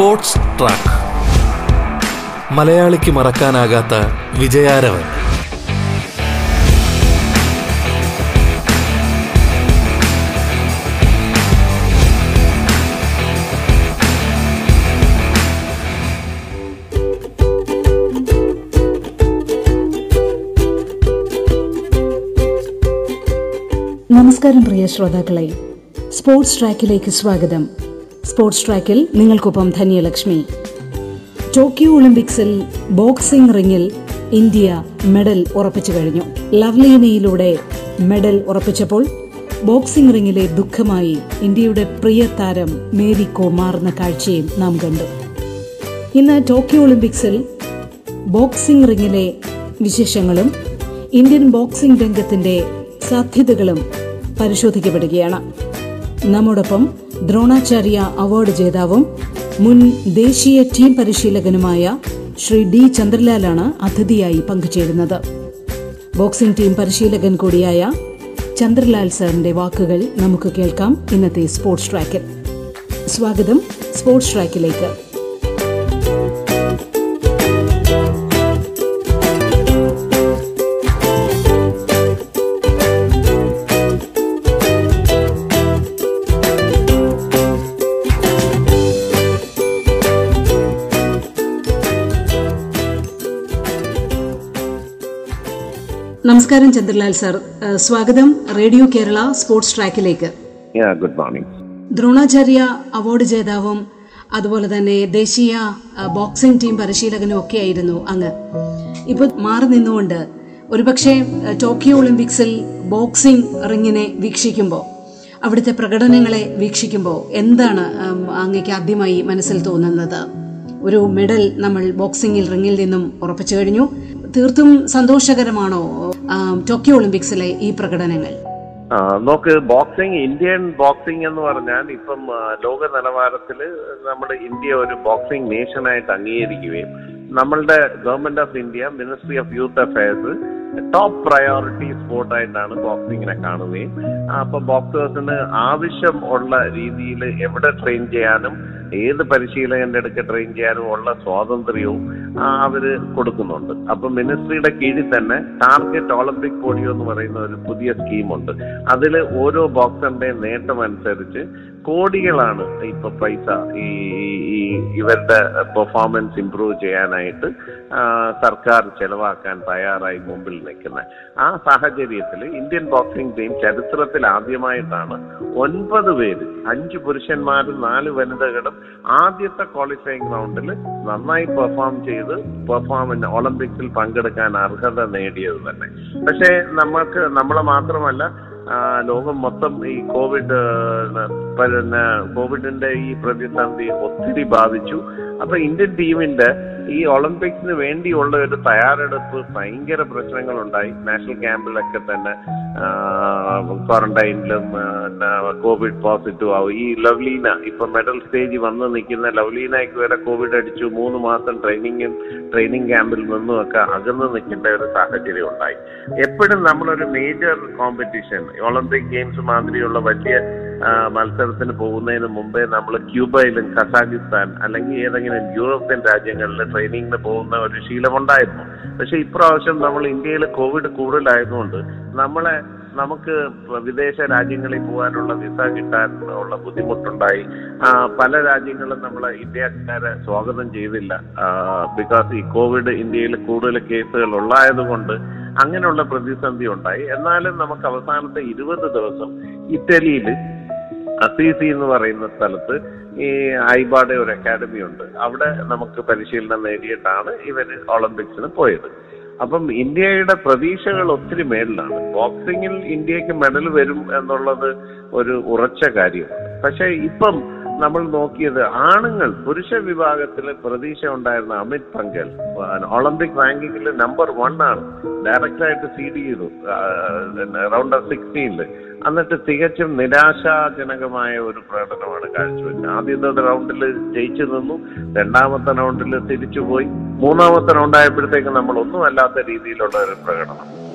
Sports track. മലയാളിക്ക് മറക്കാനാകാത്ത വിജയാരവൻ. നമസ്കാരം പ്രിയ ശ്രോതാക്കളെ. സ്പോർട്സ് ട്രാക്കിലേക്ക് സ്വാഗതം. സ്പോർട്സ് ട്രാക്കിൽ നിങ്ങൾക്കൊപ്പം ധന്യലക്ഷ്മി. ടോക്കിയോ ഒളിമ്പിക്സിൽ ബോക്സിംഗ് റിംഗിൽ ഇന്ത്യ മെഡൽ ഉറപ്പിച്ചു കഴിഞ്ഞു. ലവ്ലീനയിലൂടെ മെഡൽ ഉറപ്പിച്ചപ്പോൾ ബോക്സിംഗ് റിംഗിലെ ദുഃഖമായി ഇന്ത്യയുടെ പ്രിയ താരം മേരി കോ മാറുന്ന കാഴ്ചയും നാം കണ്ടു. ഇന്ന് ടോക്കിയോ ഒളിമ്പിക്സിൽ ബോക്സിംഗ് റിംഗിലെ വിശേഷങ്ങളും ഇന്ത്യൻ ബോക്സിംഗ് രംഗത്തിന്റെ സാധ്യതകളും പരിശോധിക്കപ്പെടുകയാണ്. നമ്മോടൊപ്പം ദ്രോണാചാര്യ അവാർഡ് ജേതാവും മുൻ ദേശീയ ടീം പരിശീലകനുമായ ശ്രീ ഡി ചന്ദ്രലാലാണ് അതിഥിയായി പങ്കുചേരുന്നത്. ബോക്സിംഗ് ടീം പരിശീലകൻ കൂടിയായ ചന്ദ്രലാൽ സാറിന്റെ വാക്കുകൾ നമുക്ക് കേൾക്കാം. ഇന്നത്തെ സ്പോർട്സ് ട്രാക്കിൽ. സ്വാഗതം സ്പോർട്സ് ട്രാക്കിലേക്ക്. നമസ്കാരം ചന്ദ്രലാൽ സർ. സ്വാഗതം റേഡിയോ കേരള സ്പോർട്സ് ട്രാക്കിലേക്ക്. Good morning. ദ്രോണാചാര്യ അവാർഡ് ജേതാവും അതുപോലെ തന്നെ ദേശീയ ബോക്സിംഗ് ടീം പരിശീലകനും ഒക്കെ ആയിരുന്നു അങ്ങ്. ഇപ്പൊ മാറി നിന്നുകൊണ്ട് ഒരുപക്ഷെ ടോക്കിയോ ഒളിമ്പിക്സിൽ ബോക്സിംഗ് റിങ്ങിനെ വീക്ഷിക്കുമ്പോൾ അവിടുത്തെ പ്രകടനങ്ങളെ വീക്ഷിക്കുമ്പോൾ എന്താണ് അങ്ങക്ക് അങ്ങേക്ക് ആദ്യമായി മനസ്സിൽ തോന്നുന്നത്? ഒരു മെഡൽ നമ്മൾ ബോക്സിംഗിൽ റിങ്ങിൽ നിന്നും ഉറപ്പിച്ചു കഴിഞ്ഞു. തീർത്തും സന്തോഷകരമാണോ ടോക്കിയോ ഒളിമ്പിക്സിലെ ഈ പ്രകടനങ്ങൾ? നോക്ക് ബോക്സിംഗ് ഇന്ത്യൻ ബോക്സിംഗ് എന്ന് പറഞ്ഞാൽ ഇപ്പം ലോക നിലവാരത്തിൽ നമ്മുടെ ഇന്ത്യ ഒരു ബോക്സിംഗ് നേഷനായിട്ട് അംഗീകരിക്കുകയും നമ്മളുടെ government of India ministry of youth affairs top priority സ്പോർട്ടായിട്ടാണ് ബോക്സിങ്ങിനെ കാണുകയും അപ്പൊ ബോക്സേഴ്സിന് ആവശ്യം ഉള്ള രീതിയിൽ എവിടെ ട്രെയിൻ ചെയ്യാനും ഏത് പരിശീലകന്റെ അടുക്ക ട്രെയിൻ ചെയ്യാനും ഉള്ള സ്വാതന്ത്ര്യവും അവർ കൊടുക്കുന്നുണ്ട്. അപ്പൊ മിനിസ്ട്രിയുടെ കീഴിൽ തന്നെ ടാർഗറ്റ് ഒളിമ്പിക് പോഡിയോ എന്ന് പറയുന്ന ഒരു പുതിയ സ്കീമുണ്ട് അതിൽ ഓരോ ബോക്സറിന്റെയും നേട്ടം അനുസരിച്ച് കോടികളാണ് ഇപ്പൊ പൈസ ഈ ഇവരുടെ പെർഫോമൻസ് ഇംപ്രൂവ് ചെയ്യാനായിട്ട് സർക്കാർ ചെലവാക്കാൻ തയ്യാറായി മുമ്പിൽ നിൽക്കുന്നത് ആ സാഹചര്യത്തിൽ ഇന്ത്യൻ ബോക്സിംഗ് ടീം ചരിത്രത്തിൽ ആദ്യമായിട്ടാണ് ഒൻപത് പേര് അഞ്ച് പുരുഷന്മാരും നാല് വനിതകളും ആദ്യത്തെ ക്വാളിഫയിങ് റൗണ്ടിൽ നന്നായി പെർഫോം ചെയ്ത് പെർഫോമൻസ് ഒളിമ്പിക്സിൽ പങ്കെടുക്കാൻ അർഹത നേടിയത് തന്നെ. പക്ഷേ നമ്മൾക്ക് നമ്മളെ മാത്രമല്ല ലോകം മൊത്തം ഈ കോവിഡ് പിന്നെ കോവിഡിന്റെ ഈ പ്രതിസന്ധി ഒത്തിരി ബാധിച്ചു. അപ്പൊ ഇന്ത്യൻ ടീമിന്റെ ഈ ഒളിമ്പിക്സിന് വേണ്ടിയുള്ള ഒരു തയ്യാറെടുപ്പ് ഭയങ്കര പ്രശ്നങ്ങൾ ഉണ്ടായി നാഷണൽ ക്യാമ്പിലൊക്കെ തന്നെ ക്വാറന്റൈനിലും കോവിഡ് പോസിറ്റീവ് ആവും. ഈ ലവ്ലീന ഇപ്പൊ മെഡൽ സ്റ്റേജ് വന്ന് നിൽക്കുന്ന ലവ്ലീനയ്ക്ക് വരെ കോവിഡ് അടിച്ചു. മൂന്ന് മാസം ട്രെയിനിങ്ങും ട്രെയിനിങ് ക്യാമ്പിൽ നിന്നും ഒക്കെ അകന്ന് നിൽക്കേണ്ട ഒരു സാഹചര്യം ഉണ്ടായി. എപ്പോഴും നമ്മളൊരു മേജർ കോമ്പറ്റീഷൻ ഒളിമ്പിക് ഗെയിംസ് മാതിരിയുള്ള വലിയ മത്സരത്തിന് പോകുന്നതിന് മുമ്പേ നമ്മൾ ക്യൂബയിലും കസാഖിസ്ഥാൻ അല്ലെങ്കിൽ ഏതെങ്കിലും യൂറോപ്യൻ രാജ്യങ്ങളിൽ ട്രെയിനിങ്ങിന് പോകുന്ന ഒരു ശീലമുണ്ടായിരുന്നു. പക്ഷെ ഇപ്രാവശ്യം നമ്മൾ ഇന്ത്യയിൽ കോവിഡ് കൂടുതലായതുകൊണ്ട് നമ്മളെ നമുക്ക് വിദേശ രാജ്യങ്ങളിൽ പോകാനുള്ള വിസ കിട്ടാൻ ഉള്ള ബുദ്ധിമുട്ടുണ്ടായി. പല രാജ്യങ്ങളും നമ്മളെ ഇന്ത്യക്കാരെ സ്വാഗതം ചെയ്തില്ല. ബിക്കോസ് ഈ കോവിഡ് ഇന്ത്യയിൽ കൂടുതൽ കേസുകൾ ഉള്ളായതുകൊണ്ട് അങ്ങനെയുള്ള പ്രതിസന്ധി ഉണ്ടായി. എന്നാലും നമുക്ക് അവസാനത്തെ ഇരുപത് ദിവസം ഇറ്റലിയിൽ അസീസി എന്ന് പറയുന്ന സ്ഥലത്ത് ഈ ഐബാടെ ഒരു അക്കാഡമി ഉണ്ട്. അവിടെ നമുക്ക് പരിശീലനം നേടിയിട്ടാണ് ഇവർ ഒളിമ്പിക്സിന് പോയത്. അപ്പം ഇന്ത്യയുടെ പ്രതീക്ഷകൾ ഒത്തിരി മേളിലാണ് ബോക്സിങ്ങിൽ ഇന്ത്യയ്ക്ക് മെഡൽ വരും എന്നുള്ളത് ഒരു ഉറച്ച കാര്യമാണ്. പക്ഷെ ഇപ്പം നമ്മൾ നോക്കിയത് ആണുങ്ങൾ പുരുഷ വിഭാഗത്തിൽ പ്രതീക്ഷ ഉണ്ടായിരുന്ന അമിത് പങ്കൽ. ഒളിമ്പിക് റാങ്കിങ്ങിൽ നമ്പർ വൺ ആണ്. ഡയറക്റ്റ് ആയിട്ട് സീഡ് ചെയ്തു. റൗണ്ട് ഓഫ് സിക്സ്റ്റീനിൽ എന്നിട്ട് തികച്ചും നിരാശാജനകമായ ഒരു പ്രകടനമാണ് കാഴ്ചവെച്ചത്. ആദ്യത്തെ റൗണ്ടിൽ ജയിച്ചു നിന്നു. രണ്ടാമത്തെ റൗണ്ടിൽ തിരിച്ചുപോയി. മൂന്നാമത്തെ റൗണ്ട് ആയപ്പോഴത്തേക്ക് നമ്മൾ ഒന്നും അല്ലാത്ത രീതിയിലുള്ള ഒരു പ്രകടനം.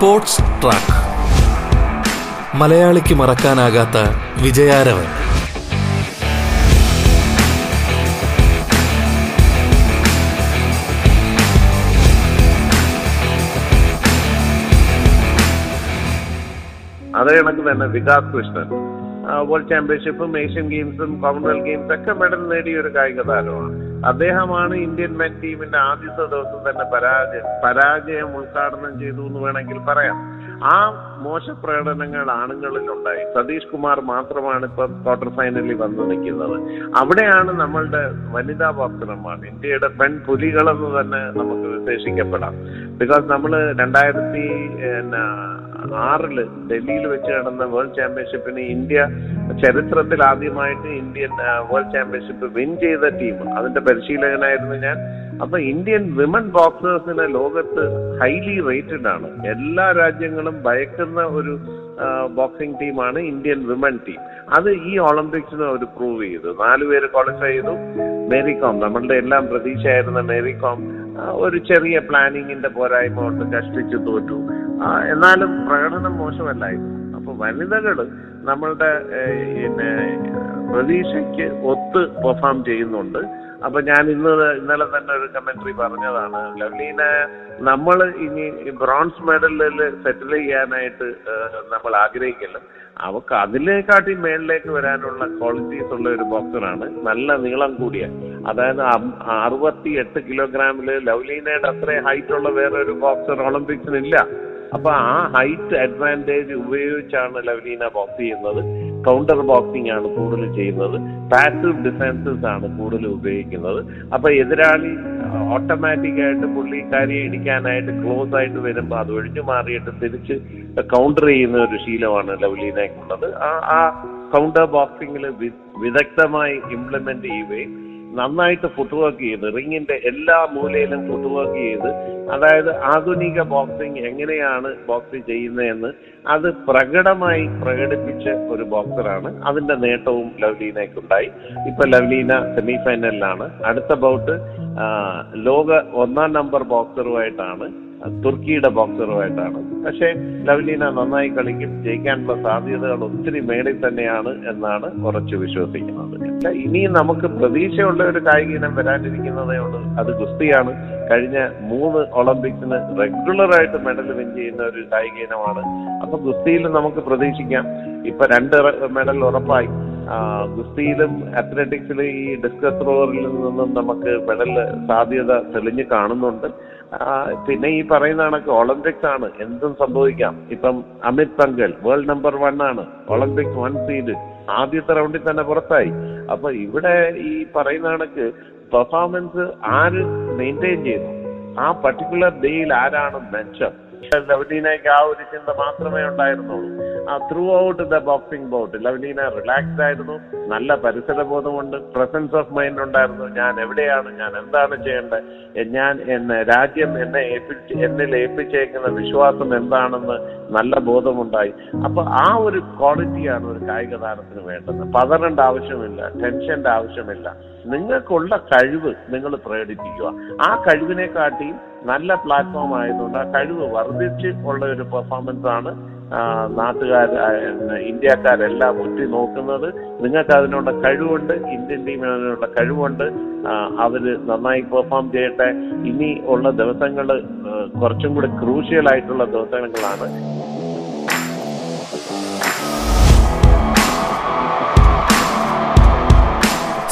Sports track. മലയാളിക്ക് മറക്കാനാകാത്ത വിജയാരവൻ. അതേ കണക്ക് തന്നെ വികാസ് കൃഷ്ണൻ. വേൾഡ് ചാമ്പ്യൻഷിപ്പും ഏഷ്യൻ ഗെയിംസും കോമൺവെൽത്ത് ഗെയിംസ് ഒക്കെ മെഡൽ നേടിയ ഒരു കായിക താരമാണ് അദ്ദേഹമാണ് ഇന്ത്യൻ മെൻ ടീമിന്റെ ആദ്യത്തെ ദിവസം തന്നെ പരാജയം പരാജയം ഉദ്ഘാടനം ചെയ്തു എന്ന് വേണമെങ്കിൽ പറയാം. ആ മോശ പ്രകടനങ്ങൾ ആണുങ്ങളിൽ ഉണ്ടായി സതീഷ് കുമാർ മാത്രമാണ് ഇപ്പൊ ക്വാർട്ടർ ഫൈനലിൽ വന്നു നിൽക്കുന്നത്. അവിടെയാണ് നമ്മളുടെ വനിതാ ബോക്സർമാർ ഇന്ത്യയുടെ പെൺ പുലികളെന്ന് തന്നെ നമുക്ക് വിശേഷിക്കപ്പെടാം ബിക്കോസ് നമ്മൾ രണ്ടായിരത്തി ആറിൽ ഡൽഹിയിൽ വെച്ച് നടന്ന വേൾഡ് ചാമ്പ്യൻഷിപ്പിന് ഇന്ത്യ ചരിത്രത്തിൽ ആദ്യമായിട്ട് ഇന്ത്യൻ വേൾഡ് ചാമ്പ്യൻഷിപ്പ് വിൻ ചെയ്ത ടീം. അതിന്റെ പരിശീലകനായിരുന്നു ഞാൻ. അപ്പൊ ഇന്ത്യൻ വിമൻ ബോക്സേഴ്സിനെ ലോകത്ത് ഹൈലി റേറ്റഡ് ആണ്. എല്ലാ രാജ്യങ്ങളും ഭയക്കുന്ന ഒരു ബോക്സിംഗ് ടീമാണ് ഇന്ത്യൻ വിമൻ ടീം. അത് ഈ ഒളിമ്പിക്സിന് അവർ പ്രൂവ് ചെയ്തു. നാലുപേര് ക്വാളിഫൈ ചെയ്തു. മേരി കോം നമ്മളുടെ എല്ലാം പ്രതീക്ഷയായിരുന്ന മേരി കോം ഒരു ചെറിയ പ്ലാനിങ്ങിന്റെ പോരായ്മ കൊണ്ട് കഷ്ടിച്ചു തോറ്റു. എന്നാലും പ്രകടനം മോശമല്ലായിരുന്നു. അപ്പൊ വനിതകൾ നമ്മളുടെ പിന്നെ പ്രതീക്ഷയ്ക്ക് ഒത്ത് പെർഫോം ചെയ്യുന്നുണ്ട്. അപ്പൊ ഞാൻ ഇന്ന് ഇന്നലെ തന്നെ ഒരു കമന്ററി പറഞ്ഞതാണ്. ലവ്ലീന നമ്മൾ ഇനി ബ്രോൺസ് മെഡലിൽ സെറ്റിൽ ചെയ്യാനായിട്ട് നമ്മൾ ആഗ്രഹിക്കില്ല അവക്ക് അതിലേക്കാട്ടി മേളിലേക്ക് വരാനുള്ള ക്വാളിറ്റീസ് ഉള്ള ഒരു ബോക്സറാണ് നല്ല നീളം കൂടിയ. അതായത് അറുപത്തി എട്ട് കിലോഗ്രാമിൽ ലവ്ലീനയുടെ അത്രയും ഹൈറ്റ് ഉള്ള വേറൊരു ബോക്സർ ഒളിമ്പിക്സിനില്ല അപ്പൊ ആ ഹൈറ്റ് അഡ്വാന്റേജ് ഉപയോഗിച്ചാണ് ലവ്ലീന ബോക്സ് ചെയ്യുന്നത്. കൗണ്ടർ ബോക്സിംഗ് ആണ് കൂടുതൽ ചെയ്യുന്നത്. പാസീവ് ഡിഫൻസസ് ആണ് കൂടുതൽ ഉപയോഗിക്കുന്നത്. അപ്പൊ എതിരാളി ഓട്ടോമാറ്റിക് ആയിട്ട് പുള്ളിക്കാരിയെ ഇടിക്കാനായിട്ട് ക്ലോസ് ആയിട്ട് വരുമ്പോൾ അത് ഒഴിഞ്ഞു മാറിയിട്ട് തിരിച്ച് കൗണ്ടർ ചെയ്യുന്ന ഒരു ശീലമാണ് ലവ്ലീനയ്ക്കുള്ളത് ആ കൗണ്ടർ ബോക്സിംഗിൽ വിദഗ്ധമായി ഇംപ്ലിമെന്റ് ചെയ്യുകയും നന്നായിട്ട് ഫുട് വർക്ക് ചെയ്ത് റിങ്ങിന്റെ എല്ലാ മൂലയിലും ഫുട് വർക്ക് ചെയ്ത് അതായത് ആധുനിക ബോക്സിംഗ് എങ്ങനെയാണ് ബോക്സിംഗ് ചെയ്യുന്നതെന്ന് അത് പ്രകടമായി പ്രകടിപ്പിച്ച ഒരു ബോക്സറാണ് അതിന്റെ നേട്ടവും ലവ്ലീനയ്ക്കുണ്ടായി. ഇപ്പൊ ലവ്ലീന സെമി ഫൈനലിലാണ് അടുത്ത ബൗട്ട് ലോക ഒന്നാം നമ്പർ ബോക്സറുമായിട്ടാണ് തുർക്കിയുടെ ബോക്സറുമായിട്ടാണ്. പക്ഷേ ലവ്ലീന നന്നായി കളിക്കും ജയിക്കാനുള്ള സാധ്യതകൾ ഒത്തിരി മേളിൽ തന്നെയാണ് എന്നാണ് ഉറച്ചു വിശ്വസിക്കുന്നത്. ഇനി ഇനിയും നമുക്ക് പ്രതീക്ഷയുള്ള ഒരു കായിക ഇനം വരാനിരിക്കുന്നതേ ഉള്ളൂ. അത് ഗുസ്തിയാണ്. കഴിഞ്ഞ മൂന്ന് ഒളിമ്പിക്സിന് റെഗുലർ ആയിട്ട് മെഡൽ വിൻ ചെയ്യുന്ന ഒരു കായിക ഇനമാണ്. അപ്പൊ ഗുസ്തിയിൽ നമുക്ക് പ്രതീക്ഷിക്കാം. ഇപ്പൊ രണ്ട് മെഡൽ ഉറപ്പായി. ഗുസ്തിയിലും അത്ലറ്റിക്സിലും ഈ ഡിസ്കസ് ത്രോറിൽ നിന്നും നമുക്ക് മെഡൽ സാധ്യത തെളിഞ്ഞു കാണുന്നുണ്ട്. പിന്നെ ഈ പറയുന്ന കണക്ക് ഒളിമ്പിക്സ് ആണ്. എന്തും സംഭവിക്കാം. ഇപ്പം Amit Panghal world number one ആണ്. ഒളിമ്പിക്സ് വൺ സീഡ് ആദ്യത്തെ റൗണ്ടിൽ തന്നെ പുറത്തായി. അപ്പൊ ഇവിടെ ഈ പറയുന്ന കണക്ക് പെർഫോമൻസ് ആര് മെയിന്റെയിൻ ചെയ്യുന്നു? ആ പർട്ടിക്കുലർ ഡേയിൽ ആരാണ് മെച്ചം ലവ്ലീനയ്ക്ക് ആ ഒരു ചിന്ത മാത്രമേ ഉണ്ടായിരുന്നുള്ളൂ. ആ throughout the boxing bout Lovlina relaxed ആയിരുന്നു. നല്ല പരിസര ബോധമുണ്ട് പ്രസൻസ് ഓഫ് മൈൻഡ് ഉണ്ടായിരുന്നു. ഞാൻ എവിടെയാണ് ഞാൻ എന്താണ് ചെയ്യേണ്ടത്? ഞാൻ എന്നെ രാജ്യം എന്നെ ഏൽപ്പിച്ച് എന്നിൽ ഏൽപ്പിച്ചേക്കുന്ന വിശ്വാസം എന്താണെന്ന് നല്ല ബോധമുണ്ടായി. അപ്പൊ ആ ഒരു ക്വാളിറ്റിയാണ് ഒരു കായിക താരത്തിന് വേണ്ടത്. പതറേണ്ട ആവശ്യമില്ല ടെൻഷന്റെ ആവശ്യമില്ല. നിങ്ങൾക്കുള്ള കഴിവ് നിങ്ങൾ പ്രകടിപ്പിക്കുക. ആ കഴിവിനെ കാട്ടിയും നല്ല പ്ലാറ്റ്ഫോം ആയതുകൊണ്ട് ആ കഴിവ് വർദ്ധിച്ച് ഉള്ള ഒരു പെർഫോമൻസ് ആണ് നാട്ടുകാർ ഇന്ത്യക്കാരെല്ലാം ഉറ്റി നോക്കുന്നത്. നിങ്ങൾക്ക് അതിനുള്ള കഴിവുണ്ട് ഇന്ത്യൻ ടീമിന് അതിനുള്ള കഴിവുണ്ട്. അവർ നന്നായി പെർഫോം ചെയ്യട്ടെ. ഇനി ഉള്ള ദിവസങ്ങൾ കുറച്ചും കൂടി ക്രൂഷ്യൽ ആയിട്ടുള്ള ദിവസങ്ങളാണ്.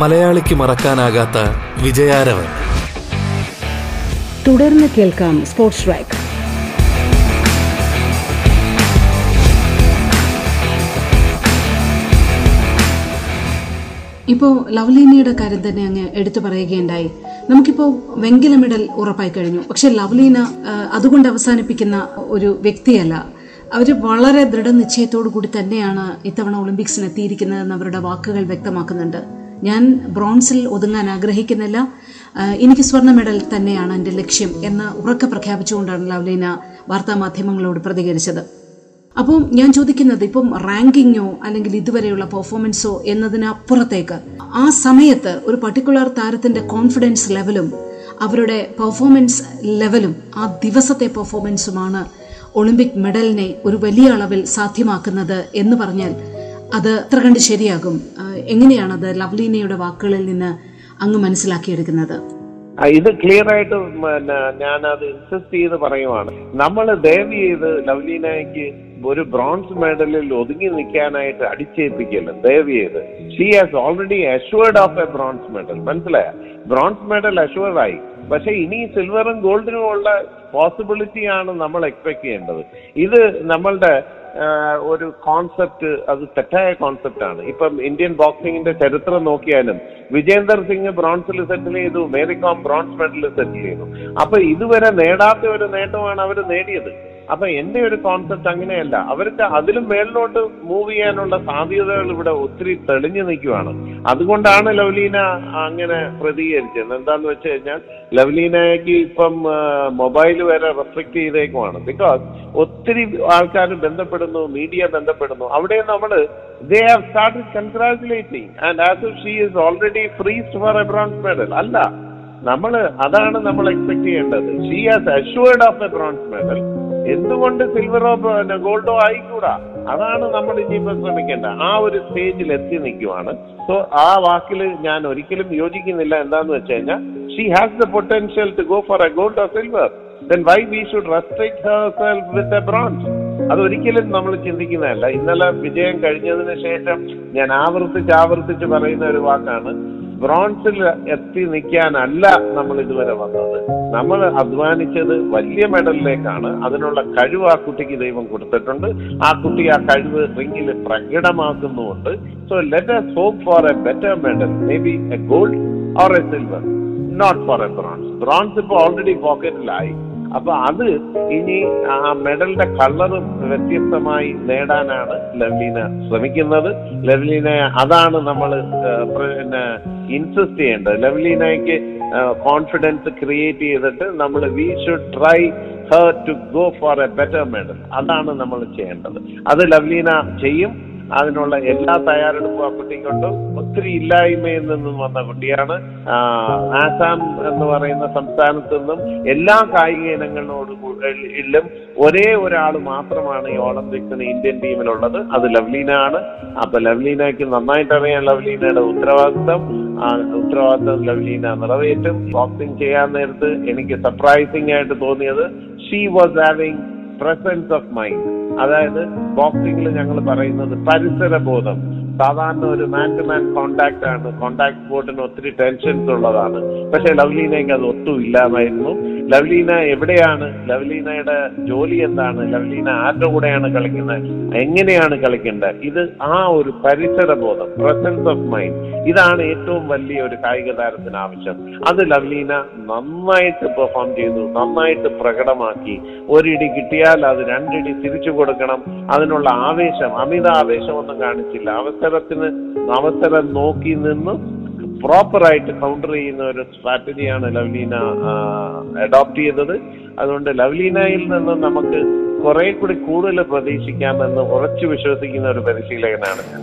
മലയാളിക്ക് മറക്കാനാകാത്ത വിജയാരവൻ. തുടർന്ന് കേൾക്കാം സ്പോർട്സ് ട്രാക്ക് ഇപ്പോൾ ലവ്ലീനയുടെ കാര്യം തന്നെ അങ്ങ് എടുത്തു പറയുകയുണ്ടായി. നമുക്കിപ്പോൾ വെങ്കല മെഡൽ ഉറപ്പായി കഴിഞ്ഞു. പക്ഷെ ലവ്ലീന അതുകൊണ്ട് അവസാനിപ്പിക്കുന്ന ഒരു വ്യക്തിയല്ല. അവർ വളരെ ദൃഢനിശ്ചയത്തോടു കൂടി തന്നെയാണ് ഇത്തവണ ഒളിമ്പിക്സിന് എത്തിയിരിക്കുന്നതെന്ന് അവരുടെ വാക്കുകൾ വ്യക്തമാക്കുന്നുണ്ട്. ഞാൻ ബ്രോൺസിൽ ഒതുങ്ങാൻ ആഗ്രഹിക്കുന്നില്ല. എനിക്ക് സ്വർണ മെഡൽ തന്നെയാണ് എന്റെ ലക്ഷ്യം എന്ന് ഉറക്കെ പ്രഖ്യാപിച്ചുകൊണ്ടാണ് ലവ്ലീന വാർത്താമാധ്യമങ്ങളോട് പ്രതികരിച്ചത്. അപ്പം ഞാൻ ചോദിക്കുന്നത് ഇപ്പം റാങ്കിങ്ങോ അല്ലെങ്കിൽ ഇതുവരെയുള്ള പെർഫോമൻസോ എന്നതിനപ്പുറത്തേക്ക് ആ സമയത്ത് ഒരു പർട്ടിക്കുലർ താരത്തിന്റെ കോൺഫിഡൻസ് ലെവലും അവരുടെ പെർഫോമൻസ് ലെവലും ആ ദിവസത്തെ പെർഫോമൻസുമാണ് ഒളിമ്പിക് മെഡലിനെ ഒരു വലിയ അളവിൽ സാധ്യമാക്കുന്നത് എന്ന് പറഞ്ഞാൽ അത് എത്ര കണ്ട് ശരിയാകും. എങ്ങനെയാണ് എങ്ങനെയാണത് ലവ്ലീനയുടെ വാക്കുകളിൽ നിന്ന് അങ്ങ് മനസ്സിലാക്കിയെടുക്കുന്നത്? ഇത് ക്ലിയർ ആയിട്ട് പിന്നെ ഞാനത് ഇൻസിസ്റ്റ് ചെയ്ത് പറയുവാണ്. നമ്മൾ ദയവ് ചെയ്ത് ലവ്ലീനയ്ക്ക് ഒരു ബ്രോൺസ് മെഡലിൽ ഒതുങ്ങി നിൽക്കാനായിട്ട് അടിച്ചേൽപ്പിക്കല്ലോ ദയവ് ചെയ്ത്. She has already assured of a bronze medal മനസ്സിലായ? ബ്രോൺസ് മെഡൽ അഷ്വേർഡ് ആയി. പക്ഷെ ഇനി സിൽവറും ഗോൾഡിനും ഉള്ള പോസിബിലിറ്റി ആണ് നമ്മൾ എക്സ്പെക്ട് ചെയ്യേണ്ടത്. ഇത് നമ്മളുടെ ഒരു കോൺസെപ്റ്റ് അത് തെറ്റായ കോൺസെപ്റ്റ് ആണ്. ഇപ്പം ഇന്ത്യൻ ബോക്സിംഗിന്റെ ചരിത്രം നോക്കിയാലും വിജേന്ദർ സിംഗ് ബ്രോൺസിൽ സെറ്റിൽ ചെയ്തു മേരികോം ബ്രോൺസ് മെഡലിൽ സെറ്റിൽ ചെയ്തു. അപ്പൊ ഇതുവരെ നേടാത്ത ഒരു നേട്ടമാണ് അവർ നേടിയത്. അപ്പൊ എന്റെ ഒരു കോൺസെപ്റ്റ് അങ്ങനെയല്ല. അവർക്ക് അതിലും മേളിലോട്ട് മൂവ് ചെയ്യാനുള്ള സാധ്യതകൾ ഇവിടെ ഒത്തിരി തെളിഞ്ഞു നിൽക്കുവാണ്. അതുകൊണ്ടാണ് ലവ്ലീന അങ്ങനെ പ്രതികരിച്ചത്. എന്താന്ന് വെച്ച് കഴിഞ്ഞാൽ ലവ്ലീനയ്ക്ക് ഇപ്പം മൊബൈൽ വരെ റെസ്ട്രിക്ട് ചെയ്തേക്കുമാണ് ബിക്കോസ് ഒത്തിരി ആൾക്കാർ ബന്ധപ്പെടുന്നു മീഡിയ ബന്ധപ്പെടുന്നു. അവിടെ നമ്മൾ they have started congratulating and as she is already freezed for a bronze medal അല്ല നമ്മൾ അതാണ് നമ്മൾ എക്സ്പെക്ട് ചെയ്യേണ്ടത്. She has assured of a bronze medal എന്തുകൊണ്ട് സിൽവറോ ഗോൾഡോ ആയിക്കൂടാ? അതാണ് നമ്മൾ ഇനിയിപ്പോ ശ്രമിക്കേണ്ട. ആ ഒരു സ്റ്റേജിൽ എത്തി നിൽക്കുവാണ്. സോ ആ വാക്കിൽ ഞാൻ ഒരിക്കലും യോജിക്കുന്നില്ല. എന്താന്ന് വെച്ച് കഴിഞ്ഞാൽ she has the potential to go for a gold or silver then why we should restrict herself with a bronze അതൊരിക്കലും നമ്മൾ ചിന്തിക്കുന്നതല്ല. ഇന്നലെ വിജയം കഴിഞ്ഞതിന് ശേഷം ഞാൻ ആവർത്തിച്ച് ആവർത്തിച്ച് പറയുന്ന ഒരു വാക്കാണ് ബ്രോൺസിൽ എത്തി നിൽക്കാനല്ല നമ്മൾ ഇതുവരെ വന്നത്. നമ്മൾ അധ്വാനിച്ചത് വലിയ മെഡലിലേക്കാണ്. അതിനുള്ള കഴിവ് ആ കുട്ടിക്ക് ദൈവം കൊടുത്തിട്ടുണ്ട്. ആ കുട്ടി ആ കഴിവ് റിങ്ങിൽ പ്രകടമാക്കുന്നുമുണ്ട്. So let's hope for a better medal maybe a gold or a silver not for a bronze bronze ഇപ്പോൾ ഓൾറെഡി പോക്കറ്റിലായി അപ്പൊ അത് ഇനി ആ മെഡലിന്റെ കളർ വ്യത്യസ്തമായി നേടാനാണ് ലവ്ലീന ശ്രമിക്കുന്നത്. ലവ്ലീന അതാണ് നമ്മൾ പിന്നെ ഇൻസിസ്റ്റ് ചെയ്യേണ്ടത്. ലവ്ലീനയ്ക്ക് കോൺഫിഡൻസ് ക്രിയേറ്റ് ചെയ്തിട്ട് നമ്മൾ we should try her to go for a better medal അതാണ് നമ്മൾ ചെയ്യേണ്ടത്. അത് ലവ്ലീന ചെയ്യും. അതിനുള്ള എല്ലാ തയ്യാറെടുപ്പും ആ കുട്ടിക്കുണ്ട് ഒത്തിരി ഇല്ലായ്മയിൽ നിന്നും വന്ന കുട്ടിയാണ്. ആസാം എന്ന് പറയുന്ന സംസ്ഥാനത്തു നിന്നും എല്ലാ കായിക ഇനങ്ങളോട് ഇല്ലും ഒരേ ഒരാൾ മാത്രമാണ് ഈ ഒളിമ്പിക്സിന് ഇന്ത്യൻ ടീമിലുള്ളത്. അത് ലവ്ലീന ആണ് അപ്പൊ ലവ്ലീനയ്ക്ക് നന്നായിട്ട് അറിയാം ലവ്ലീനയുടെ ഉത്തരവാദിത്തം. ഉത്തരവാദിത്തം ലവ്ലീന നിറവേറ്റും. ബോക്സിംഗ് ചെയ്യാൻ നേരത്ത് എനിക്ക് സർപ്രൈസിംഗ് ആയിട്ട് തോന്നിയത് she was having presence of mind അതായത് ബോക്സിംഗിൽ ഞങ്ങൾ പറയുന്നത് പരിസര ബോധം സാധാരണ ഒരു മാൻ ടു മാൻ കോണ്ടാക്ട് ആണ്. കോണ്ടാക്ട് ബോർഡിന് ഒത്തിരി ടെൻഷൻസ് ഉള്ളതാണ്. പക്ഷെ ലവ്ലീനയ്ക്ക് അത് ഒട്ടും ലവ്ലീന എവിടെയാണ്? ലവ്ലീനയുടെ ജോലി എന്താണ്? ലവ്ലീന ആരുടെ കൂടെയാണ് കളിക്കുന്നത്? എങ്ങനെയാണ് കളിക്കേണ്ടത്? ഇത് ആ ഒരു പരിസര ബോധം പ്രസൻസ് ഓഫ് മൈൻഡ് ഇതാണ് ഏറ്റവും വലിയ ഒരു കായിക താരത്തിന് ആവശ്യം. അത് ലവ്ലീന നന്നായിട്ട് പെർഫോം ചെയ്തു നന്നായിട്ട് പ്രകടമാക്കി. ഒരിടി കിട്ടിയാൽ അത് രണ്ടിടി തിരിച്ചു കൊടുക്കണം. അതിനുള്ള ആവേശം അമിത ആവേശം ഒന്നും കാണിച്ചില്ല. അവസരത്തിന് അവസരം നോക്കി നിന്ന് പ്രോപ്പറായിട്ട് കൗണ്ടർ ചെയ്യുന്ന ഒരു സ്ട്രാറ്റജിയാണ് ലവ്ലീന അഡോപ്റ്റ് ചെയ്തത് അതുകൊണ്ട് ലവ്ലീനയിൽ നിന്ന് നമുക്ക് കുറെ കൂടി കൂടുതൽ പ്രതീക്ഷിക്കാമെന്ന് ഉറച്ചു വിശ്വസിക്കുന്ന ഒരു പരിശീലകനാണ് ഞാൻ.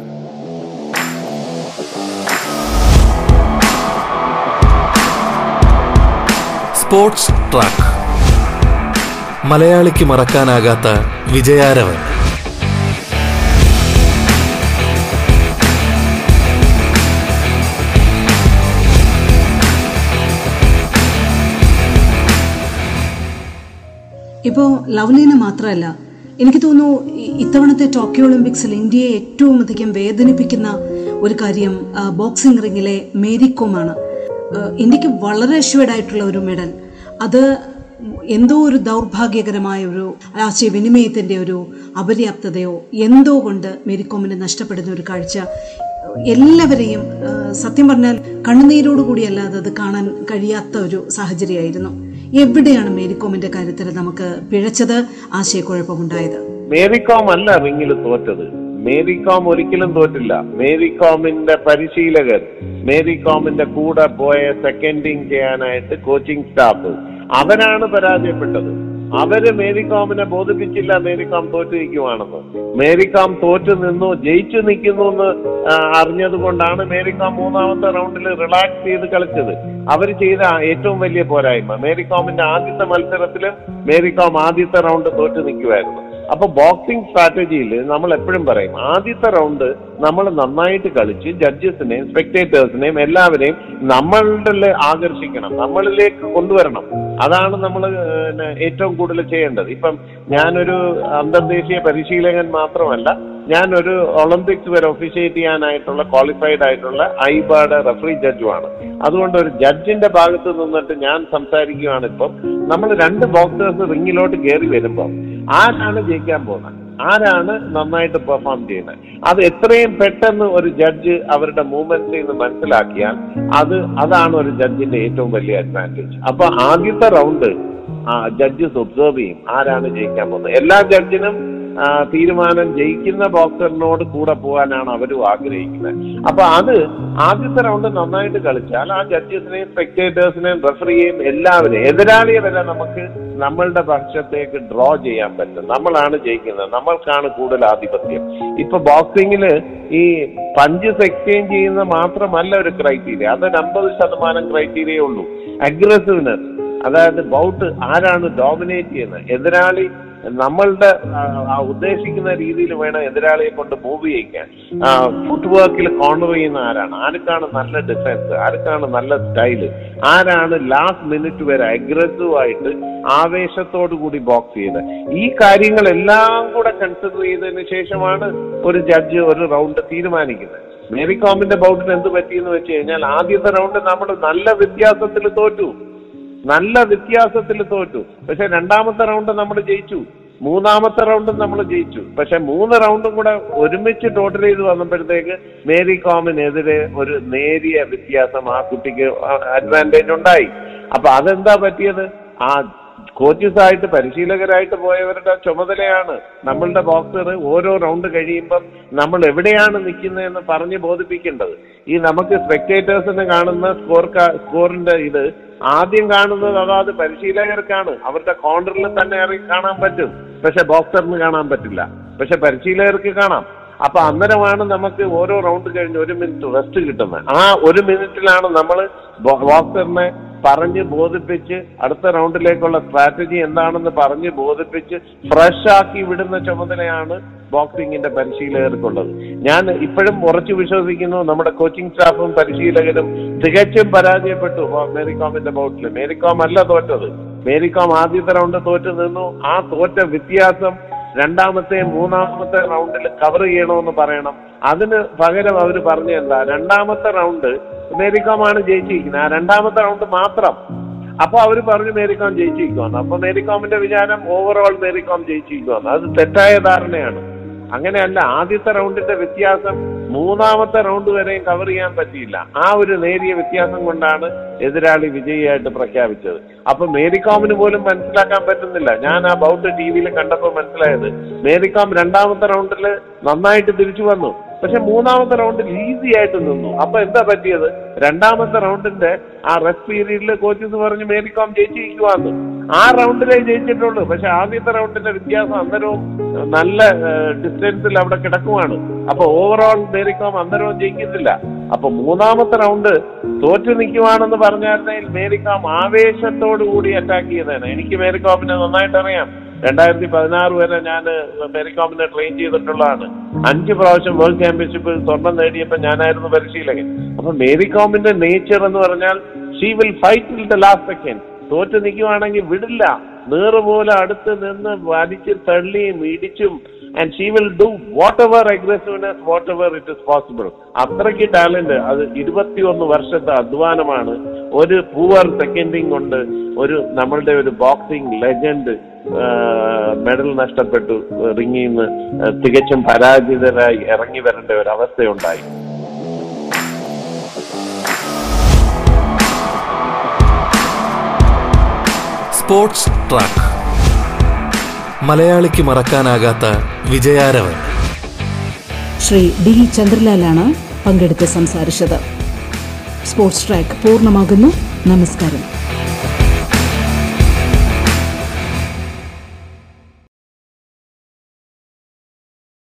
സ്പോർട്സ് ട്രാക്ക് മലയാളിക്ക് മറക്കാനാകാത്ത വിജയാരവൻ. ഇപ്പോൾ ലവ്ലീന മാത്രമല്ല എനിക്ക് തോന്നുന്നു ഇത്തവണത്തെ ടോക്കിയോ ഒളിമ്പിക്സിൽ ഇന്ത്യയെ ഏറ്റവും അധികം വേദനിപ്പിക്കുന്ന ഒരു കാര്യം ബോക്സിംഗ് റിങ്ങിലെ മേരിക്കോമാണ് കോമാണ്. ഇന്ത്യയ്ക്ക് വളരെ ആയിട്ടുള്ള ഒരു മെഡൽ. അത് എന്തോ ഒരു ദൗർഭാഗ്യകരമായ ഒരു ആശയവിനിമയത്തിന്റെ ഒരു അപര്യാപ്തതയോ എന്തോ കൊണ്ട് മേരിക്കോമിന് നഷ്ടപ്പെടുന്ന ഒരു കാഴ്ച എല്ലാവരെയും സത്യം പറഞ്ഞാൽ കണ്ണുനീരോടുകൂടി അല്ലാതെ അത് കാണാൻ കഴിയാത്ത ഒരു സാഹചര്യമായിരുന്നു. എവിടെയാണ് മേരിക്കോമിന്റെ കാര്യത്തിൽ നമുക്ക് പിഴച്ചത്? ആശയക്കുഴപ്പമുണ്ടായത്. മേരികോം അല്ല റിങ്ങിൽ തോറ്റത്. മേരികോം ഒരിക്കലും തോറ്റില്ല. മേരികോമിന്റെ പരിശീലകൻ മേരികോമിന്റെ കൂടെ പോയ സെക്കൻഡിങ് ചെയ്യാനായിട്ട് കോച്ചിങ് സ്റ്റാഫ് അവനാണ് പരാജയപ്പെട്ടത്. അവർ മേരികോമിനെ ബോധിപ്പിച്ചില്ല മേരികോം തോറ്റു നിൽക്കുവാണെന്ന്. മേരികോം തോറ്റു നിന്നു ജയിച്ചു നിൽക്കുന്നു എന്ന് അറിഞ്ഞതുകൊണ്ടാണ് അറിഞ്ഞത് കൊണ്ടാണ് മൂന്നാമത്തെ റൗണ്ടിൽ റിലാക്സ് ചെയ്ത് കളിച്ചത്. അവർ ചെയ്ത ഏറ്റവും വലിയ പോരായ്മ മേരികോമിന്റെ ആദ്യത്തെ മത്സരത്തിലും മേരികോം ആദ്യത്തെ റൗണ്ട് തോറ്റു നിൽക്കുമായിരുന്നു അപ്പൊ ബോക്സിംഗ് സ്ട്രാറ്റജിയിൽ നമ്മൾ എപ്പോഴും പറയും ആദ്യത്തെ റൗണ്ട് നമ്മൾ നന്നായിട്ട് കളിച്ച് ജഡ്ജസിനെയും സ്പെക്ടേറ്റേഴ്സിനെയും എല്ലാവരെയും നമ്മളുടെ ആകർഷിക്കണം നമ്മളിലേക്ക് കൊണ്ടുവരണം. അതാണ് നമ്മൾ ഏറ്റവും കൂടുതൽ ചെയ്യേണ്ടത്. ഇപ്പം ഞാനൊരു അന്തർദേശീയ പരിശീലകൻ മാത്രമല്ല ഞാനൊരു ഒളിമ്പിക്സ് വരെ ഒഫീഷ്യേറ്റ് ചെയ്യാനായിട്ടുള്ള ക്വാളിഫൈഡ് ആയിട്ടുള്ള ഐബാഡ് റഫറി ജഡ്ജുമാണ് അതുകൊണ്ട് ഒരു ജഡ്ജിന്റെ ഭാഗത്ത് നിന്നിട്ട് ഞാൻ സംസാരിക്കുകയാണ് ഇപ്പം. നമ്മൾ രണ്ട് ബോക്സേഴ്സ് റിങ്ങിലോട്ട് കയറി വരുമ്പോൾ ആരാണ് ജയിക്കാൻ പോകുന്നത്? ആരാണ് നന്നായിട്ട് പെർഫോം ചെയ്യുന്നത്? അത് എത്രയും പെട്ടെന്ന് ഒരു ജഡ്ജ് അവരുടെ മൂവ്മെന്റ്സിൽ നിന്ന് മനസ്സിലാക്കിയാൽ അത് അതാണ് ഒരു ജഡ്ജിന്റെ ഏറ്റവും വലിയ അഡ്വാന്റേജ് അപ്പൊ ആദ്യത്തെ റൗണ്ട് ജഡ്ജസ് ഒബ്സർവ് ചെയ്യും ആരാണ് ജയിക്കാൻ പോകുന്നത്. എല്ലാ ജഡ്ജിനും തീരുമാനം ജയിക്കുന്ന ബോക്സറിനോട് കൂടെ പോകാനാണ് അവരും ആഗ്രഹിക്കുന്നത്. അപ്പൊ അത് ആദ്യത്തെ റൗണ്ട് നന്നായിട്ട് കളിച്ചാൽ ആ ജഡ്ജസിനെയും സ്പെക്ടേറ്റേഴ്സിനെയും റെഫറിയെയും എല്ലാവരെയും എതിരാളിയെ വരെ നമുക്ക് നമ്മളുടെ പക്ഷത്തേക്ക് ഡ്രോ ചെയ്യാൻ പറ്റും. നമ്മളാണ് ജയിക്കുന്നത്. നമ്മൾക്കാണ് കൂടുതൽ ആധിപത്യം. ഇപ്പൊ ബോക്സിങ്ങിൽ ഈ പഞ്ചസ് എക്സ്ചേഞ്ച് ചെയ്യുന്ന മാത്രമല്ല ഒരു ക്രൈറ്റീരിയ അതൊരു അമ്പത് ശതമാനം ക്രൈറ്റീരിയേ ഉള്ളൂ. അഗ്രസീവ്നെസ് അതായത് ബൗട്ട് ആരാണ് ഡോമിനേറ്റ് ചെയ്യുന്നത്? എതിരാളി നമ്മളുടെ ഉദ്ദേശിക്കുന്ന രീതിയിൽ വേണം എതിരാളിയെ കൊണ്ട് മൂവ് ചെയ്യിക്കാൻ. ഫുട് വർക്കിൽ കോർണർ ചെയ്യുന്ന ആരാണ്? ആർക്കാണ് നല്ല ഡിഫൻസ് ആർക്കാണ് നല്ല സ്റ്റൈൽ ആരാണ് ലാസ്റ്റ് മിനിറ്റ് വരെ അഗ്രസീവ് ആയിട്ട് ആവേശത്തോടു കൂടി ബോക്സ് ചെയ്യുന്നത് ഈ കാര്യങ്ങളെല്ലാം കൂടെ കൺസിഡർ ചെയ്തതിന് ശേഷമാണ് ഒരു ജഡ്ജ് ഒരു റൗണ്ട് തീരുമാനിക്കുന്നത്. മേരി കോമിന്റെ ബൗട്ടിന് എന്ത് പറ്റിയെന്ന് വെച്ച് കഴിഞ്ഞാൽ ആദ്യത്തെ റൗണ്ട് നമ്മൾ നല്ല വ്യത്യാസത്തിൽ തോറ്റു. നല്ല വ്യത്യാസത്തിൽ തോറ്റു. പക്ഷെ രണ്ടാമത്തെ റൗണ്ട് നമ്മൾ ജയിച്ചു. മൂന്നാമത്തെ റൗണ്ടും നമ്മൾ ജയിച്ചു. പക്ഷെ മൂന്ന് റൗണ്ടും കൂടെ ഒരുമിച്ച് ടോട്ടൽ ചെയ്ത് വന്നപ്പോഴത്തേക്ക് മേരി കോമിനെതിരെ ഒരു നേരിയ വ്യത്യാസം ആ കുട്ടിക്ക് അഡ്വാന്റേജ് ഉണ്ടായി. അപ്പൊ അതെന്താ പറ്റിയത്? ആ കോച്ചസ് ആയിട്ട് പരിശീലകരായിട്ട് പോയവരുടെ ചുമതലയാണ് നമ്മളുടെ ബോക്സർ ഓരോ റൗണ്ട് കഴിയുമ്പം നമ്മൾ എവിടെയാണ് നിൽക്കുന്നതെന്ന് പറഞ്ഞ് ബോധിപ്പിക്കേണ്ടത്. ഈ നമുക്ക് സ്പെക്ടേറ്റേഴ്സിന് കാണുന്ന സ്കോർ സ്കോറിന്റെ ഇത് ആദ്യം കാണുന്നത് അതാത് പരിശീലകർക്കാണ്. അവരുടെ കോർണറിൽ തന്നെ ഇറങ്ങി കാണാൻ പറ്റും. പക്ഷെ ബോക്സറിന് കാണാൻ പറ്റില്ല. പക്ഷെ പരിശീലകർക്ക് കാണാം. അപ്പൊ അന്നേരമാണ് നമുക്ക് ഓരോ റൗണ്ട് കഴിഞ്ഞ് ഒരു മിനിറ്റ് റെസ്റ്റ് കിട്ടുന്നത്. ആ ഒരു മിനിറ്റിലാണ് നമ്മൾ ബോക്സറിനെ പറഞ്ഞ് ബോധിപ്പിച്ച് അടുത്ത റൗണ്ടിലേക്കുള്ള സ്ട്രാറ്റജി എന്താണെന്ന് പറഞ്ഞ് ബോധിപ്പിച്ച് ഫ്രഷ് ആക്കി വിടുന്ന ചുമതലയാണ് ബോക്സിംഗിന്റെ പരിശീലകർക്കുള്ളത്. ഞാൻ ഇപ്പോഴും ഉറച്ചു വിശ്വസിക്കുന്നു നമ്മുടെ കോച്ചിങ് സ്റ്റാഫും പരിശീലകരും തികച്ചും പരാജയപ്പെട്ടു. മേരികോമിന്റെ ബൗട്ടിൽ മേരികോം അല്ല തോറ്റത്. മേരികോം ആദ്യത്തെ റൗണ്ട് തോറ്റു നിന്നു. ആ തോറ്റ വ്യത്യാസം രണ്ടാമത്തെ മൂന്നാമത്തെ റൗണ്ടിൽ കവർ ചെയ്യണമെന്ന് പറയണം. അതിന് പകരം അവർ പറഞ്ഞ എന്താ രണ്ടാമത്തെ റൗണ്ട് മേരികോമാണ് ജയിച്ചിരിക്കുന്നത്. ആ രണ്ടാമത്തെ റൗണ്ട് മാത്രം. അപ്പൊ അവർ പറഞ്ഞു മേരികോം ജയിച്ചിരിക്കുവാണ് അപ്പൊ മേരികോമിന്റെ വിചാരം ഓവറോൾ മേരികോം ജയിച്ചിരിക്കുവാണ് അത് തെറ്റായ ധാരണയാണ്. അങ്ങനെയല്ല ആദ്യത്തെ റൗണ്ടിന്റെ വ്യത്യാസം മൂന്നാമത്തെ റൗണ്ട് വരെയും കവർ ചെയ്യാൻ പറ്റിയില്ല. ആ ഒരു നേരിയ വ്യത്യാസം കൊണ്ടാണ് എതിരാളി വിജയിയായിട്ട് പ്രഖ്യാപിച്ചത്. അപ്പൊ മേരികോമിന് പോലും മനസ്സിലാക്കാൻ പറ്റുന്നില്ല. ഞാൻ ആ ബൗട്ട് ടി വിയിൽ കണ്ടപ്പോൾ മനസ്സിലായത് മേരികോം രണ്ടാമത്തെ റൗണ്ടിൽ നന്നായിട്ട് തിരിച്ചു വന്നു. പക്ഷെ മൂന്നാമത്തെ റൗണ്ടിൽ ഈസി ആയിട്ട് നിന്നു. അപ്പൊ എന്താ പറ്റിയത്? രണ്ടാമത്തെ റൗണ്ടിന്റെ ആ റെസ്റ്റ് പീരീഡിൽ കോച്ചസ് പറഞ്ഞു മേരികോം ജയിച്ചിരിക്കുവാന്ന്. ആ റൗണ്ടിലേ ജയിച്ചിട്ടുള്ളൂ. പക്ഷെ ആദ്യത്തെ റൗണ്ടിന്റെ വ്യത്യാസം അന്നരവും നല്ല ഡിസ്റ്റൻസിൽ അവിടെ കിടക്കുവാണ്. അപ്പൊ ഓവറോൾ മേരികോം അന്നരവും ജയിക്കുന്നില്ല അപ്പൊ മൂന്നാമത്തെ റൗണ്ട് തോറ്റു നിൽക്കുവാണെന്ന് പറഞ്ഞായിരുന്നെങ്കിൽ മേരികോം ആവേശത്തോടു കൂടി അറ്റാക്ക് ചെയ്തേനെ എനിക്ക് മേരികോമിനെ നന്നായിട്ട് അറിയാം രണ്ടായിരത്തി പതിനാറ് വരെ ഞാൻ മേരികോമിനെ ട്രെയിൻ ചെയ്തിട്ടുള്ളതാണ്. അഞ്ച് പ്രാവശ്യം വേൾഡ് ചാമ്പ്യൻഷിപ്പിൽ സ്വർണം നേടിയപ്പോൾ ഞാനായിരുന്നു പരിശീലകൻ. അപ്പൊ മേരികോമിന്റെ നേച്ചർ എന്ന് പറഞ്ഞാൽ she will fight till the last second തോറ്റു നിൽക്കുവാണെങ്കിൽ വിടില്ല. നേറ് പോലെ അടുത്ത് നിന്ന് വലിച്ച് തള്ളിയും ഇടിച്ചും and she will do whatever aggressiveness whatever it is possible അത്രയ്ക്ക് ടാലന്റ് അത് ഇരുപത്തിയൊന്ന് വർഷത്തെ അധ്വാനമാണ്. ഒരു പൂവർ സെക്കൻഡിങ് കൊണ്ട് ഒരു നമ്മളുടെ ഒരു ബോക്സിംഗ് ലെജൻഡ് മെഡൽ നഷ്ടപ്പെട്ടു റിങ്ങിൽ നിന്ന് തികച്ചും പരാജിതരായി ഇറങ്ങി വരേണ്ട ഒരു അവസ്ഥയുണ്ടായി. സ്പോർട്സ് ട്രാക്ക് മലയാളിക്ക് മറക്കാനാകാത്ത വിജയാരവൻ. ശ്രീ ഡി ചന്ദ്രലാലാണ് പങ്കെടുത്ത് സംസാരിച്ചത്. സ്പോർട്സ് ട്രാക്ക് പൂർണമാകുന്നു. നമസ്കാരം.